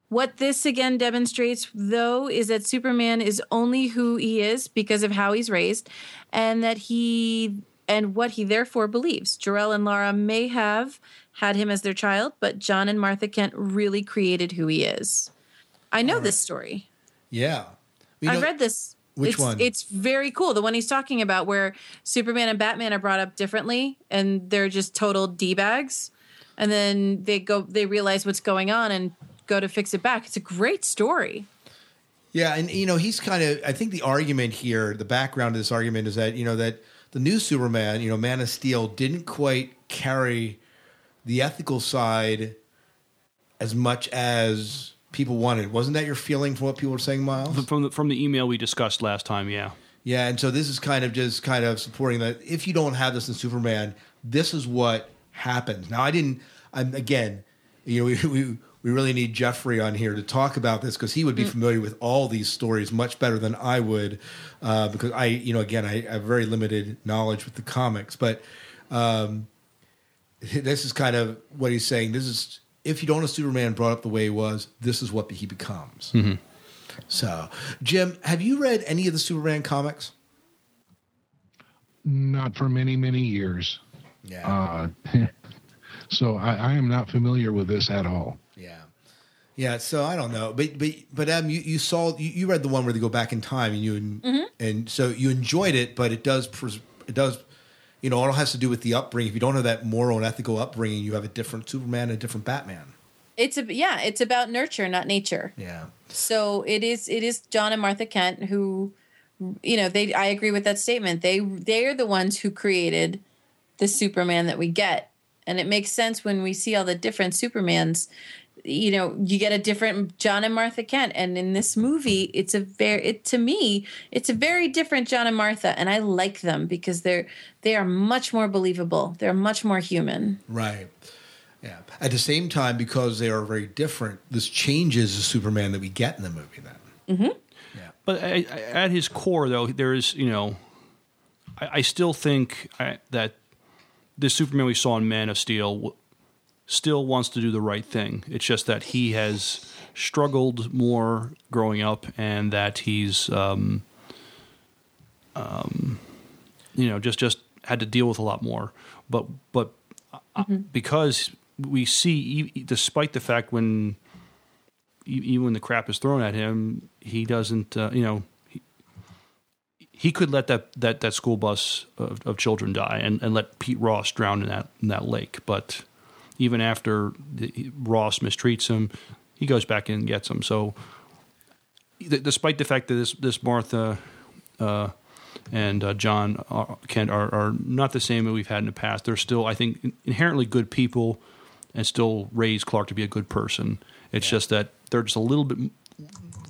What this again demonstrates, though, is that Superman is only who he is because of how he's raised, and that he and what he therefore believes. Jor-El and Lara may have had him as their child, but John and Martha Kent really created who he is. I know right. this story. Yeah. I read this. Which it's, one? It's very cool. The one he's talking about where Superman and Batman are brought up differently and they're just total D bags. And then they go they realize what's going on and go to fix it back. It's a great story. Yeah, and you know, he's kind of I think the argument here, the background of this argument is that, you know, that the new Superman, you know, Man of Steel, didn't quite carry the ethical side as much as people wanted. Wasn't that your feeling from what people were saying, Miles? From the, from the email we discussed last time, yeah. Yeah, and so this is kind of just kind of supporting that if you don't have this in Superman, this is what happens. Now, I didn't. I'm again, you know, we we, we really need Jeffrey on here to talk about this because he would be mm. familiar with all these stories much better than I would. Uh, because I, you know, again, I, I, have very limited knowledge with the comics, but um, this is kind of what he's saying. This is if you don't have Superman brought up the way he was, this is what he becomes. Mm-hmm. So, Jim, have you read any of the Superman comics? Not for many, many years. Yeah. Uh, so I, I, am not familiar with this at all. Yeah. So I don't know, but but but um, you, you saw you, you read the one where they go back in time, and you and, mm-hmm. and so you enjoyed it, but it does it does you know, it all has to do with the upbringing. If you don't have that moral and ethical upbringing, you have a different Superman and a different Batman. It's a yeah, it's about nurture, not nature. Yeah. So it is it is John and Martha Kent who you know, they I agree with that statement. They they are the ones who created the Superman that we get. And it makes sense when we see all the different Supermans you know you get a different john and martha kent. And in this movie it's a very it, to me it's a very different john and martha. And i like them because they're they are much more believable. They're much more human. Right. Yeah. At the same time because they are very different this changes the superman that we get in the movie then. Mm-hmm. yeah. But I, I, at his core though there is you know i, I still think that the superman we saw in man of steel still wants to do the right thing. It's just that he has struggled more growing up, and that he's, um, um, you know, just just had to deal with a lot more. But but uh, mm-hmm. because we see, despite the fact when even when the crap is thrown at him, he doesn't. Uh, you know, he, he could let that that that school bus of, of children die and, and let Pete Ross drown in that in that lake. But even after the, Ross mistreats him, he goes back in and gets him. So, th- despite the fact that this this Martha. Uh, and uh, John are, Kent are, are not the same that we've had in the past. They're still, I think, inherently good people, and still raise Clark to be a good person. It's just that they're just a little bit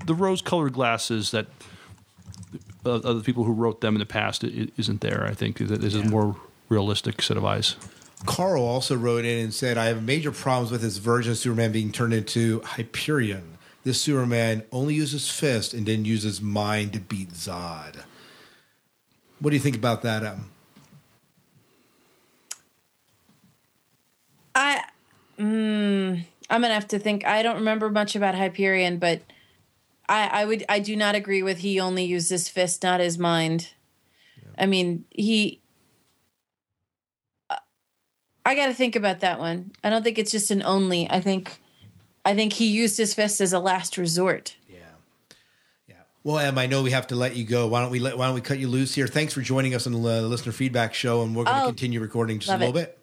the rose-colored glasses that uh, of the people who wrote them in the past isn't there. I think that this is a more realistic set of eyes. Carl also wrote in and said, I have major problems with this version of Superman being turned into Hyperion. This Superman only uses fist and then uses mind to beat Zod. What do you think about that, Em? I, mm, I'm gonna have to think. I don't remember much about Hyperion, but I, I would, I do not agree with he only used his fist, not his mind. I mean, he. I got to think about that one. I don't think it's just an only. I think, I think he used his fist as a last resort. Yeah. Yeah. Well, Em, I know we have to let you go. Why don't we let, Why don't we cut you loose here? Thanks for joining us on the uh, listener feedback show, and we're going to Oh, continue recording just a little it. bit.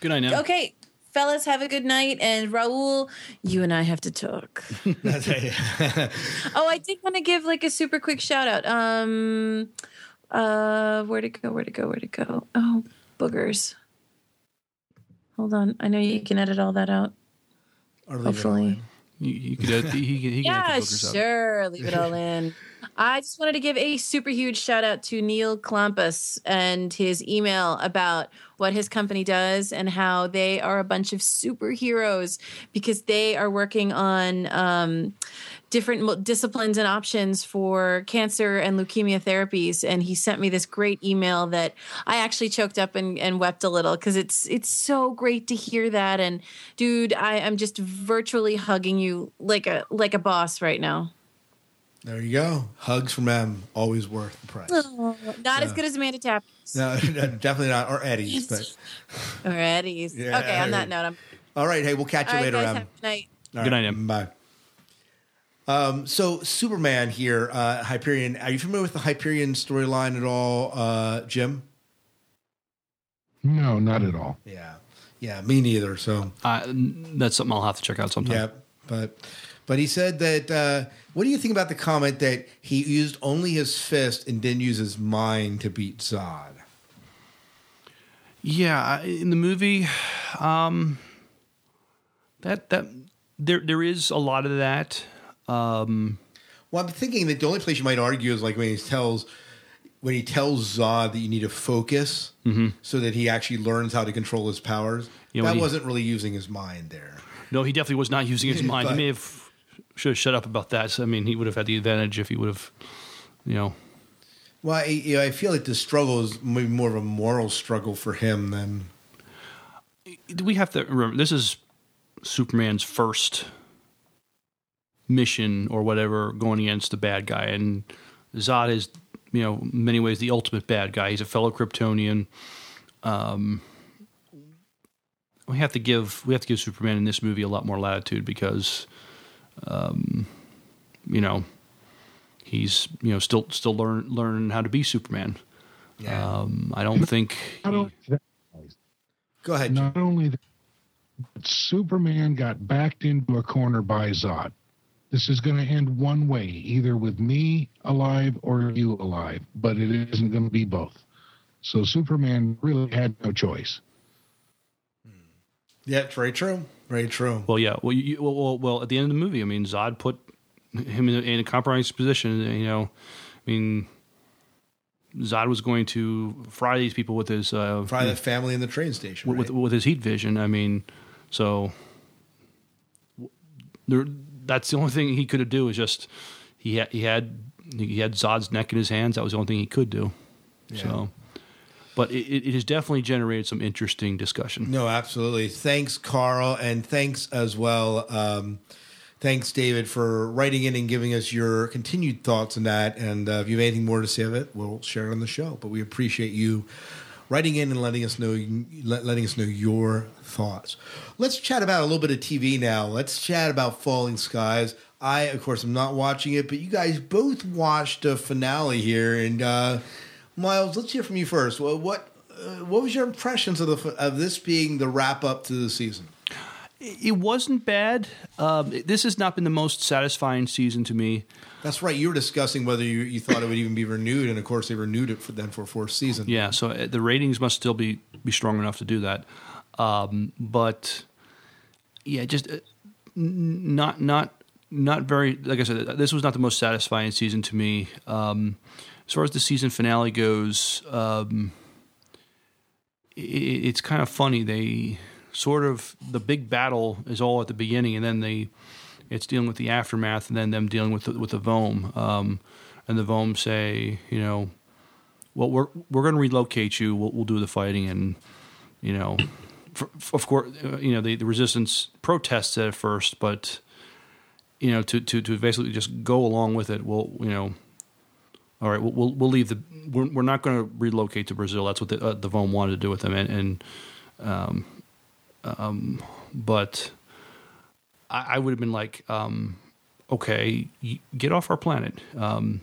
Good night, Em. Okay, fellas, have a good night. And Raul, you and I have to talk. oh, I did want to give like a super quick shout out. Um, uh, where to go? Where to go? Where to go? Oh, boogers. Hold on. I know you can edit all that out. Or leave it all Hopefully. You, you could, edit the- he, can- he can Yeah, edit the boogers out. sure. Leave it all in. I just wanted to give a super huge shout out to Neil Klampus and his email about what his company does and how they are a bunch of superheroes because they are working on um, different disciplines and options for cancer and leukemia therapies. And he sent me this great email that I actually choked up and, and wept a little because it's it's so great to hear that. And dude, I am just virtually hugging you like a like a boss right now. There you go. Hugs from M always worth the price. Oh, not as good as Amanda Tapp No, definitely not. Or Eddie's, but or Eddie's. Yeah, okay, on that note, I'm all right. Hey, we'll catch you all right, later, guys, Em. have a good night. All Good right, night, Em. Bye. Um, so Superman here, uh, Hyperion. Are you familiar with the Hyperion storyline at all, uh, Jim? No, not at all. Yeah, yeah, me neither. So Uh, that's something I'll have to check out sometime. yeah, but but he said that. Uh, what do you think about the comment that he used only his fist and didn't use his mind to beat Zod? Yeah, in the movie, um, that that there there is a lot of that. Um, Well, I'm thinking that the only place you might argue is like when he tells when he tells Zod that you need to focus so that he actually learns how to control his powers. Yeah, that he- wasn't really using his mind there. no, he definitely was not using his mind. But- he may have should have shut up about that. So, I mean, he would have had the advantage if he would have, you know. Well, I, you know, I feel like the struggle is maybe more of a moral struggle for him than we have to remember this is Superman's first mission or whatever going against the bad guy, and Zod is, you know, in many ways the ultimate bad guy. He's a fellow Kryptonian. Um, we have to give we have to give Superman in this movie a lot more latitude because, um, you know, he's you know still still learn learning how to be Superman. Um, I don't think Not only Go ahead. not only that, but Superman got backed into a corner by Zod. This is going to end one way, either with me alive or you alive, but it isn't going to be both. So Superman really had no choice. Yeah, it's very true. Very true. Well, yeah. Well, you, well, well, well, at the end of the movie, I mean, Zod put him in a, in a compromised position. You know, I mean, Zod was going to fry these people with his uh, Fry the family in the train station. with, right? with with his heat vision. I mean, so there, that's the only thing he could have do is just he had he had he had Zod's neck in his hands. That was the only thing he could do. So, but it, it has definitely generated some interesting discussion. No, absolutely. Thanks, Carl, and thanks as well. Um, thanks, David, for writing in and giving us your continued thoughts on that. And uh, if you have anything more to say of it, we'll share it on the show. But we appreciate you writing in and letting us know letting us know your thoughts. Let's chat about a little bit of TV now. Let's chat about Falling Skies. I, of course, am not watching it, but you guys both watched a finale here, and uh, Miles, let's hear from you first. Well, what uh, what was your impressions of the of this being the wrap up to the season? It wasn't bad. Um, this has not been the most satisfying season to me. That's right. You were discussing whether you, you thought it would even be renewed, and of course, they renewed it for then for a fourth season. Yeah, so uh, the ratings must still be be strong enough to do that. Um, but yeah, just uh, not not not very. Like I said, this was not the most satisfying season to me. Um, as far as the season finale goes, um, it, it's kind of funny. They sort of the big battle is all at the beginning, and then they it's dealing with the aftermath, and then them dealing with the, with the Volm. Um, and the Volm say, you know, well, we're we're going to relocate you. We'll, we'll do the fighting, and you know, for, of course, uh, you know the, the resistance protests at first, but you know, to, to, to basically just go along with it. We'll you know, all right, we'll we'll, we'll leave the. We're, we're not going to relocate to Brazil. That's what the uh, the Volm wanted to do with them, and, and um, um, but I, I would have been like, um, okay, get off our planet. Um,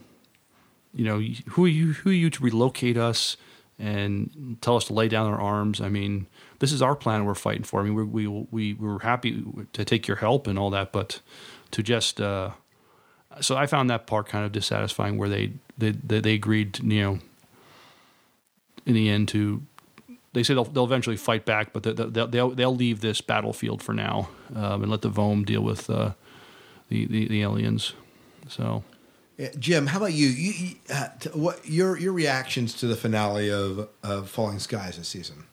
you know, who are you? Who are you to relocate us and tell us to lay down our arms? I mean, this is our planet we're fighting for. I mean, we we we were happy to take your help and all that, but to just uh, so I found that part kind of dissatisfying, where they they they, agreed, to, you know, in the end to they say they'll, they'll eventually fight back, but they'll, they'll, they'll leave this battlefield for now um, and let the Volm deal with uh, the, the, the aliens. So, yeah, Jim, how about you? you, you uh, t- what your your reactions to the finale of of Falling Skies this season?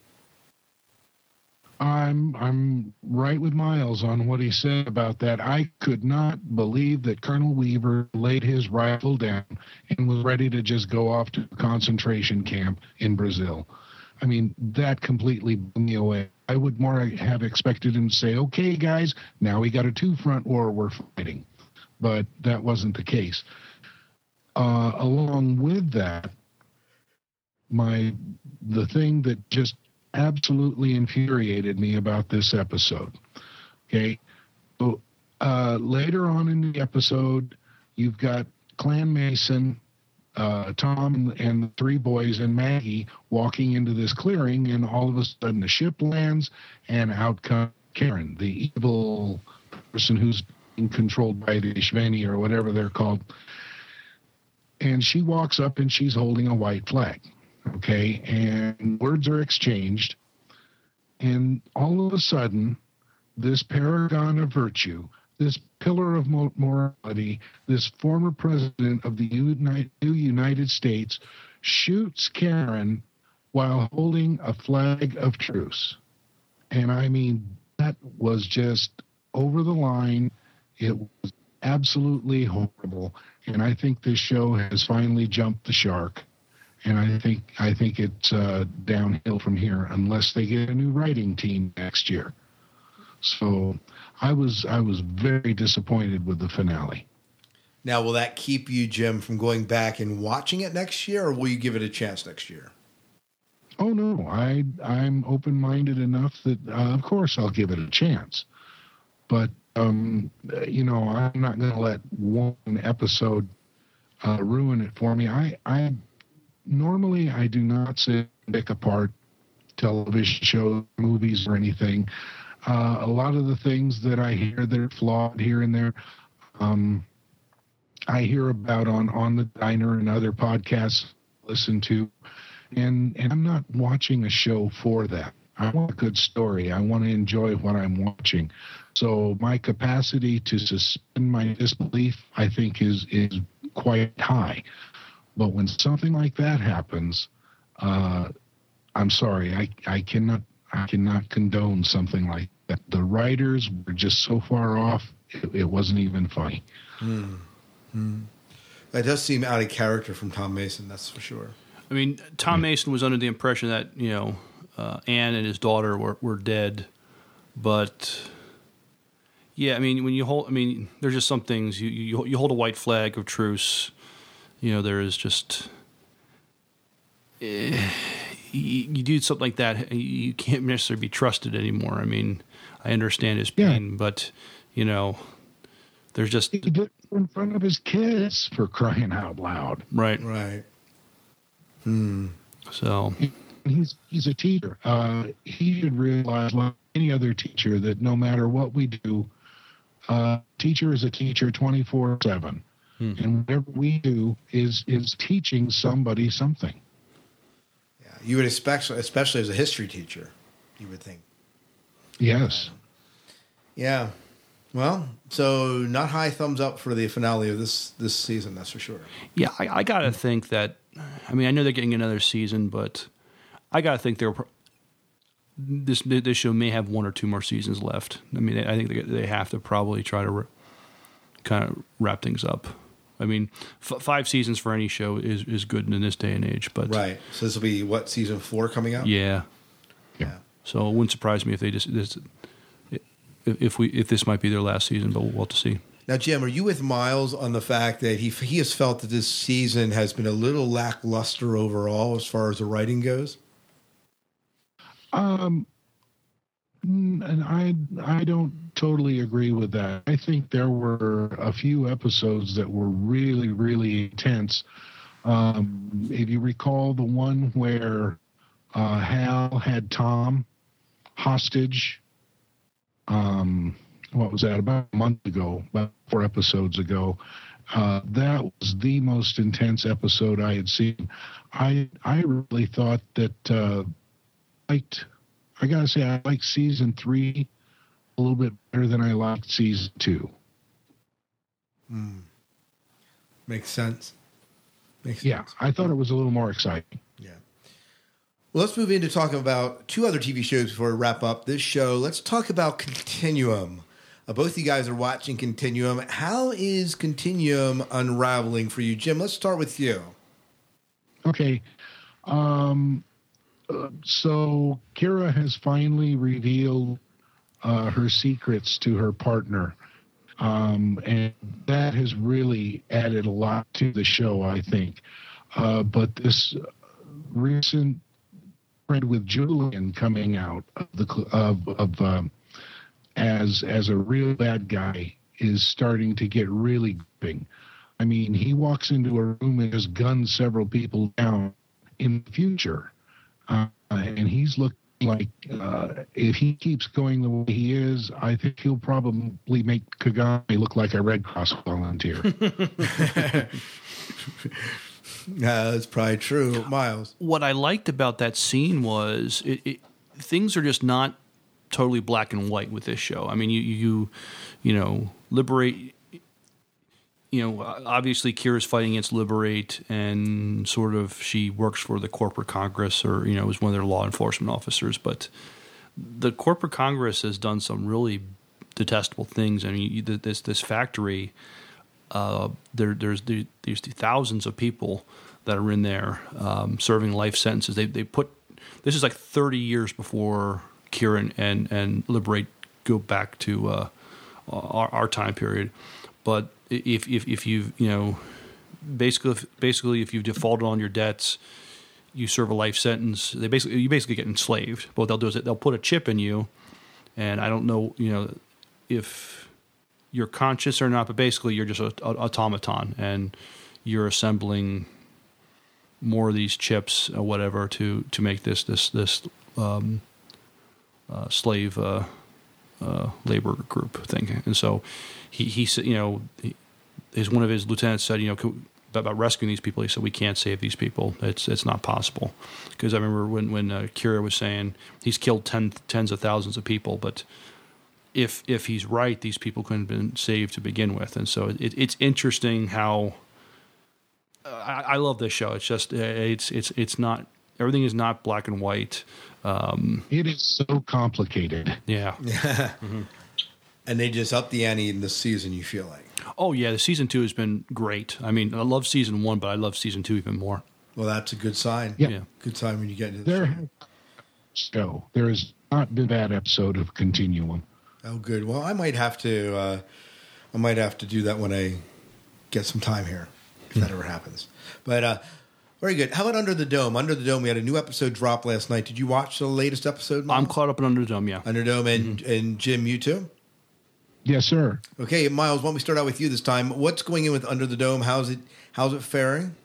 I'm I'm right with Miles on what he said about that. I could not believe that Colonel Weaver laid his rifle down and was ready to just go off to a concentration camp in Brazil. I mean, that completely blew me away. I would more have expected him to say, okay, guys, now we got a two front war we're fighting. But that wasn't the case. Uh, along with that, my the thing that just absolutely infuriated me about this episode. Okay. So, uh, later on in the episode, you've got Clan Mason uh, Tom and the three boys and Maggie walking into this clearing, and all of a sudden the ship lands, and out comes Karen, the evil person who's being controlled by the Espheni or whatever they're called. And she walks up and she's holding a white flag. Okay. And words are exchanged. And all of a sudden, this paragon of virtue this pillar of morality, this former president of the United, States, shoots Karen while holding a flag of truce. And I mean, that was just over the line. It was absolutely horrible. And I think this show has finally jumped the shark. And I think I think it's uh, downhill from here unless they get a new writing team next year. So I was I was very disappointed with the finale. Now, will that keep you, Jim, from going back and watching it next year, or will you give it a chance next year? Oh no, I I'm open minded enough that uh, of course I'll give it a chance, but um, you know I'm not going to let one episode uh, ruin it for me. I I normally I do not sit pick apart television shows, movies, or anything. Uh, a lot of the things that I hear that are flawed here and there, um, I hear about on on the diner and other podcasts listen to, and and I'm not watching a show for that. I want a good story. I want to enjoy what I'm watching. So my capacity to suspend my disbelief, I think, is is quite high. But when something like that happens, uh, I'm sorry, I I cannot I cannot condone something like that. The writers were just so far off, it, it wasn't even funny. Mm. Mm. That does seem out of character from Tom Mason, that's for sure. I mean, Tom Mason was under the impression that, you know, uh, Anne and his daughter were, were dead. But, yeah, I mean, when you hold, I mean, there's just some things. You, you, you hold a white flag of truce, you know, there is just. Eh, you, you, do something like that, you can't necessarily be trusted anymore. I mean, I understand his pain, yeah. but you know, There's just He did it in front of his kids for crying out loud. right, Right. so He's he's a teacher. Uh, he should realize, like any other teacher, that no matter what we do, uh, teacher is a teacher twenty four seven, Mm-hmm. and whatever we do is is teaching somebody something. Yeah. You would expect, especially as a history teacher, you would think. Yes. Um, yeah. Well, so not high thumbs up for the finale of this this season. That's for sure. Yeah, I, I gotta think that. I mean, I know they're getting another season, but I gotta think they're this this show may have one or two more seasons left. I mean, I think they, they have to probably try to re, kind of wrap things up. I mean, f- five seasons for any show is is good in this day and age, but Right. So this will be what season four coming out? yeah. Yeah. So it wouldn't surprise me if they just this, if, if we if this might be their last season, but we'll have to see. Now, Jim, are you with Miles on the fact that he he has felt that this season has been a little lackluster overall as far as the writing goes? Um, and I I don't totally agree with that. I think there were a few episodes that were really really intense. Um, if you recall the one where uh, Hal had Tom hostage, um, what was that about a month ago, about four episodes ago. Uh, that was the most intense episode I had seen. I I really thought that uh, liked. I gotta say, I like season three a little bit better than I liked season two. Makes sense. Makes Yeah, sense. I thought it was a little more exciting. Yeah. Well, let's move into talking about two other TV shows before we wrap up this show. Let's talk about Continuum. Uh, both of you guys are watching Continuum. How is Continuum unraveling for you, Jim? Let's start with you. Okay, um, so Kira has finally revealed uh, her secrets to her partner, um, and that has really added a lot to the show, I think. Uh, but this recent trend with Julian coming out of the of of um, as as a real bad guy is starting to get really gripping. I mean, he walks into a room and has gunned several people down in the future, uh, and he's looking like uh, if he keeps going the way he is, I think he'll probably make Kagame look like a Red Cross volunteer. Yeah, that's probably true. Miles. what I liked about that scene was it, it, things are just not totally black and white with this show. I mean, you you you know liberate. You know, obviously, Kira's fighting against Liberate, and sort of she works for the corporate Congress, or you know, is one of their law enforcement officers. But the corporate Congress has done some really detestable things. I mean, this this factory uh, there, there's the, there's thousands of people that are in there um, serving life sentences. They they put this is like 30 years before Kieran and and Liberate go back to uh, our, our time period. But if if if you you know basically basically if you've defaulted on your debts, you serve a life sentence. They basically you basically get enslaved. But what they'll do is they'll put a chip in you, and I don't know you know if you're conscious or not, but basically you're just a, a automaton and you're assembling more of these chips or whatever to to make this this this um, uh, slave uh, uh, labor group thing. And so he he said, you know, he, his one of his lieutenants said, you know. About rescuing these people, he said we can't save these people. It's it's not possible. Because I remember when when uh, Kira was saying he's killed ten, tens of thousands of people, but if if he's right, these people couldn't have been saved to begin with, and so it, it's interesting how uh, I, I love this show. It's just uh, it's it's it's not everything is not black and white. Um, it is so complicated. yeah. And they just upped the ante in this season, you feel like. Oh yeah, the season two has been great. I mean, I love season one, but I love season two even more. Well, that's a good sign. Yeah. Yeah. Good sign when you get into the There, show. so there has not been that episode of Continuum. Oh, good. Well, I might have to. Uh, I might have to do that when I get some time here, if that ever happens. But uh, very good. How about Under the Dome? Under the Dome, we had a new episode drop last night. Did you watch the latest episode? I'm caught up in Under the Dome, Yeah. Under Dome and and Jim, you too. Yes, sir. Okay, Miles. Why don't we start out with you this time? What's going in with Under the Dome? How's it? How's it faring?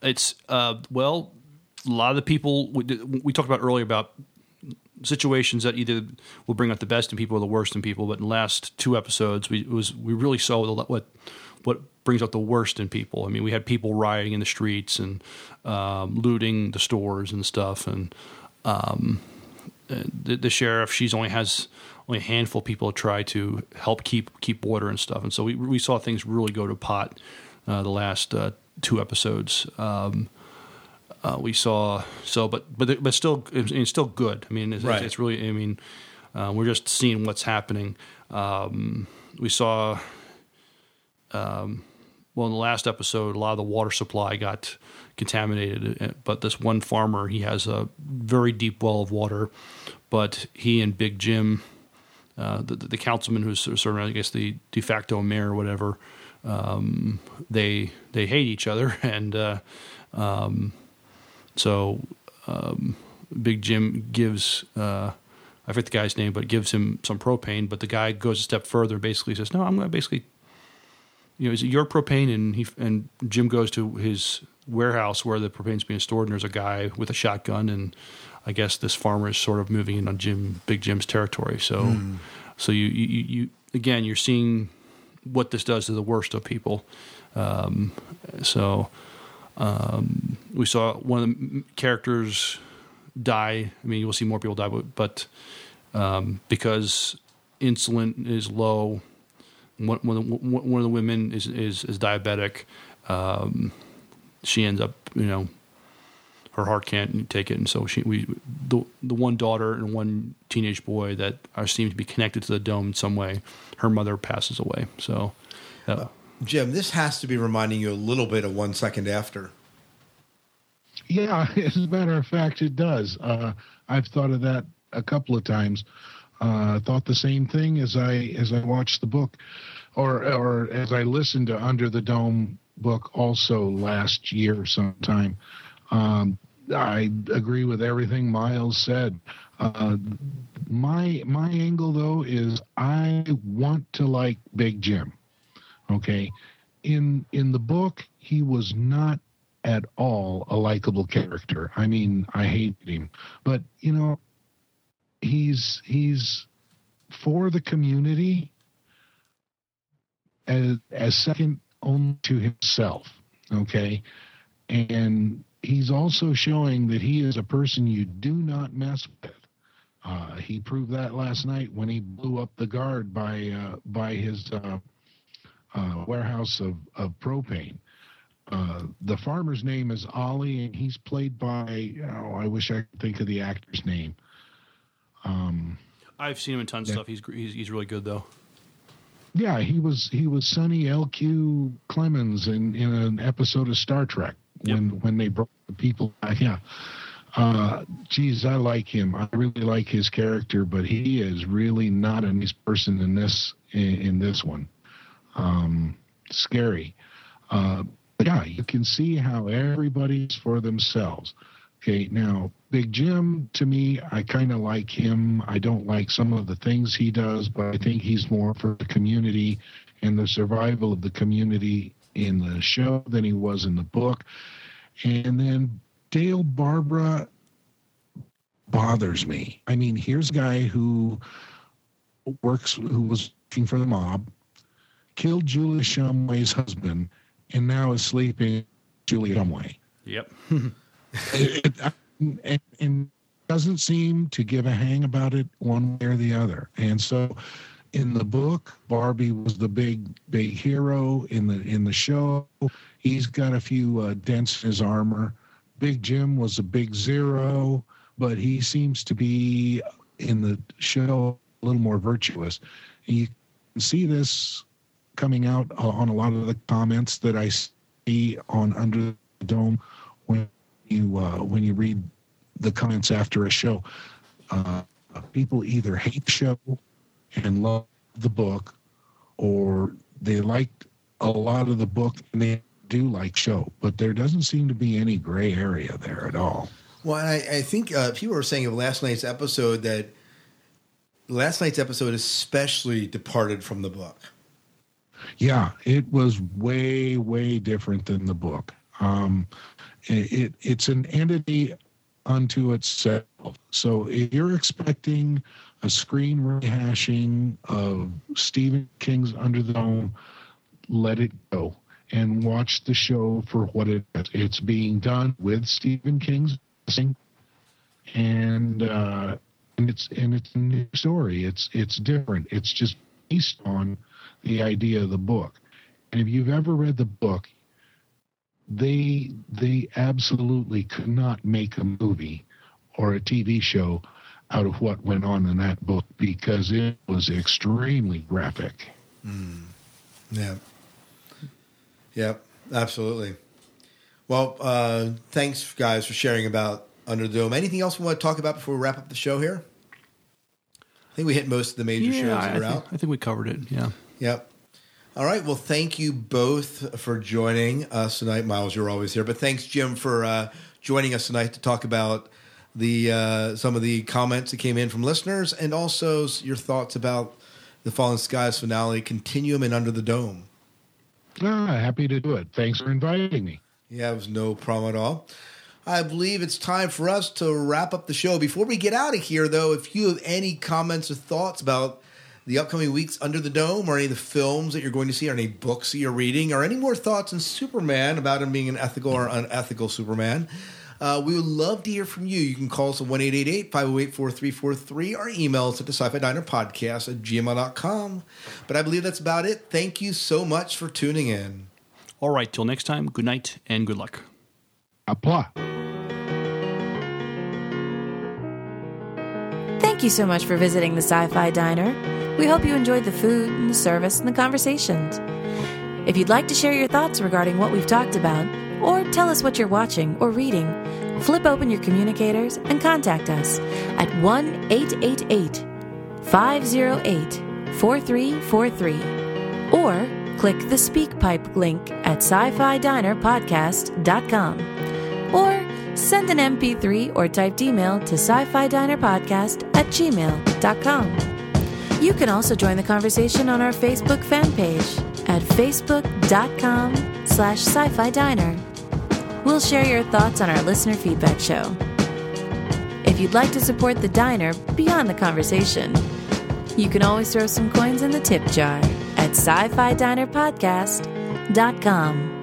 It's uh, well, a lot of the people we, we talked about earlier about situations that either will bring out the best in people or the worst in people. But in the last two episodes, we was we really saw what what brings out the worst in people. I mean, we had people rioting in the streets and um, looting the stores and stuff, and um, the, the, sheriff she's only has only a handful of people to try to help keep keep order and stuff. And so we we saw things really go to pot uh, the last uh, two episodes. Um, uh, we saw so, but but but still, it's still good. I mean, it's, right. it's really. I mean, uh, we're just seeing what's happening. Um, we saw, um, well, in the last episode, a lot of the water supply got contaminated. Uh, but this one farmer, he has a very deep well of water, but he and Big Jim, uh, the, the councilman who's sort of, I guess, the de facto mayor or whatever, um, they they hate each other and. Uh, um, so um, Big Jim gives uh, I forget the guy's name, but gives him some propane. But the guy goes a step further, and basically says, "No, I'm going to basically, you know, is it your propane?" And he and Jim goes to his warehouse where the propane's being stored, and there's a guy with a shotgun, and I guess this farmer is sort of moving in on Jim Big Jim's territory. So, mm. so you, you you again, you're seeing what this does to the worst of people. Um, so um, we saw one of the characters die. I mean, you'll see more people die, but, but um, because insulin is low, one, one, of the, one of the women is is, is diabetic. Um, she ends up, you know, her heart can't take it, and so she we the the one daughter and one teenage boy that are seem to be connected to the dome in some way. Her mother passes away, so. Uh, Jim, this has to be reminding you a little bit of One Second After. Yeah, as a matter of fact, it does. Uh, I've thought of that a couple of times. Uh, thought the same thing as I as I watched the book, or or as I listened to Under the Dome book also last year sometime. Um, I agree with everything Miles said. Uh, my my angle though is I want to like Big Jim. Okay, in in the book he was not at all a likable character. I mean, I hated him, but you know, he's he's for the community as as second only to himself. Okay, and he's also showing that he is a person you do not mess with. Uh, he proved that last night when he blew up the guard by uh, by his uh, uh, warehouse of, of propane. Uh, the farmer's name is Ollie, and he's played by oh, I wish I could think of the actor's name. Um, I've seen him in tons of stuff. He's, he's he's really good though. Yeah, he was he was Sonny L.Q. Clemens in, in an episode of Star Trek when yep. when they brought the people back. Yeah. Uh, geez, I like him. I really like his character, but he is really not a nice person in this in, in this one um, scary. Uh, yeah, you can see how everybody's for themselves. Okay, now Big Jim, to me, I kind of like him. I don't like some of the things he does, but I think he's more for the community and the survival of the community in the show than he was in the book. And then Dale Barbara bothers me. I mean, here's a guy who works, who was working for the mob, killed Julia Shumway's husband and now is sleeping Julia Shumway. Yep. it, it, and, and doesn't seem to give a hang about it one way or the other. And so in the book, Barbie was the big big hero in the in the show. He's got a few uh, dents in his armor. Big Jim was a big zero, but he seems to be in the show a little more virtuous. You can see this coming out on a lot of the comments that I see on Under the Dome when you uh, when you read the comments after a show. Uh, people either hate the show and love the book, or they liked a lot of the book and they do like show, but there doesn't seem to be any gray area there at all. Well, I, I think uh, people were saying of last night's episode that last night's episode especially departed from the book. Yeah, it was way, way different than the book. Um, it, it it's an entity unto itself. So if you're expecting a screen rehashing of Stephen King's Under the Dome, let it go and watch the show for what it is. It's being done with Stephen King's blessing, and uh, and it's and it's a new story. It's it's different. It's just based on the idea of the book. And if you've ever read the book, they they absolutely could not make a movie or a TV show out of what went on in that book because it was extremely graphic. Mm. Yeah. Yep, absolutely. Well, uh, thanks, guys, for sharing about Under the Dome. Anything else we want to talk about before we wrap up the show here? I think we hit most of the major Yeah, shows I, that are think, out. I think we covered it. Yeah. Yep. All right. Well, thank you both for joining us tonight. Miles, you're always here, but thanks, Jim, for uh, joining us tonight to talk about the uh, some of the comments that came in from listeners and also your thoughts about the Fallen Skies finale, Continuum and Under the Dome. Ah, happy to do it. Thanks for inviting me. Yeah, it was no problem at all. I believe it's time for us to wrap up the show. Before we get out of here, though, if you have any comments or thoughts about the upcoming weeks under the dome, or any of the films that you're going to see, or any books that you're reading, or any more thoughts on Superman about him being an ethical or unethical Superman, uh, we would love to hear from you. You can call us at 1 508 4343 or email us at the sci fi diner podcast at gmail.com. But I believe that's about it. Thank you so much for tuning in. All right. Till next time. Good night and good luck. Applause. Thank you so much for visiting the Sci Fi Diner. We hope you enjoyed the food and the service and the conversations. If you'd like to share your thoughts regarding what we've talked about, or tell us what you're watching or reading, flip open your communicators and contact us at 1 888 508 4343 or click the SpeakPipe link at sci fi diner podcast.com or send an MP3 or typed email to sci fi diner podcast at gmail.com. You can also join the conversation on our Facebook fan page at facebook.com slash sci-fi diner. We'll share your thoughts on our listener feedback show. If you'd like to support the diner beyond the conversation, you can always throw some coins in the tip jar at sci-fi diner podcast.com.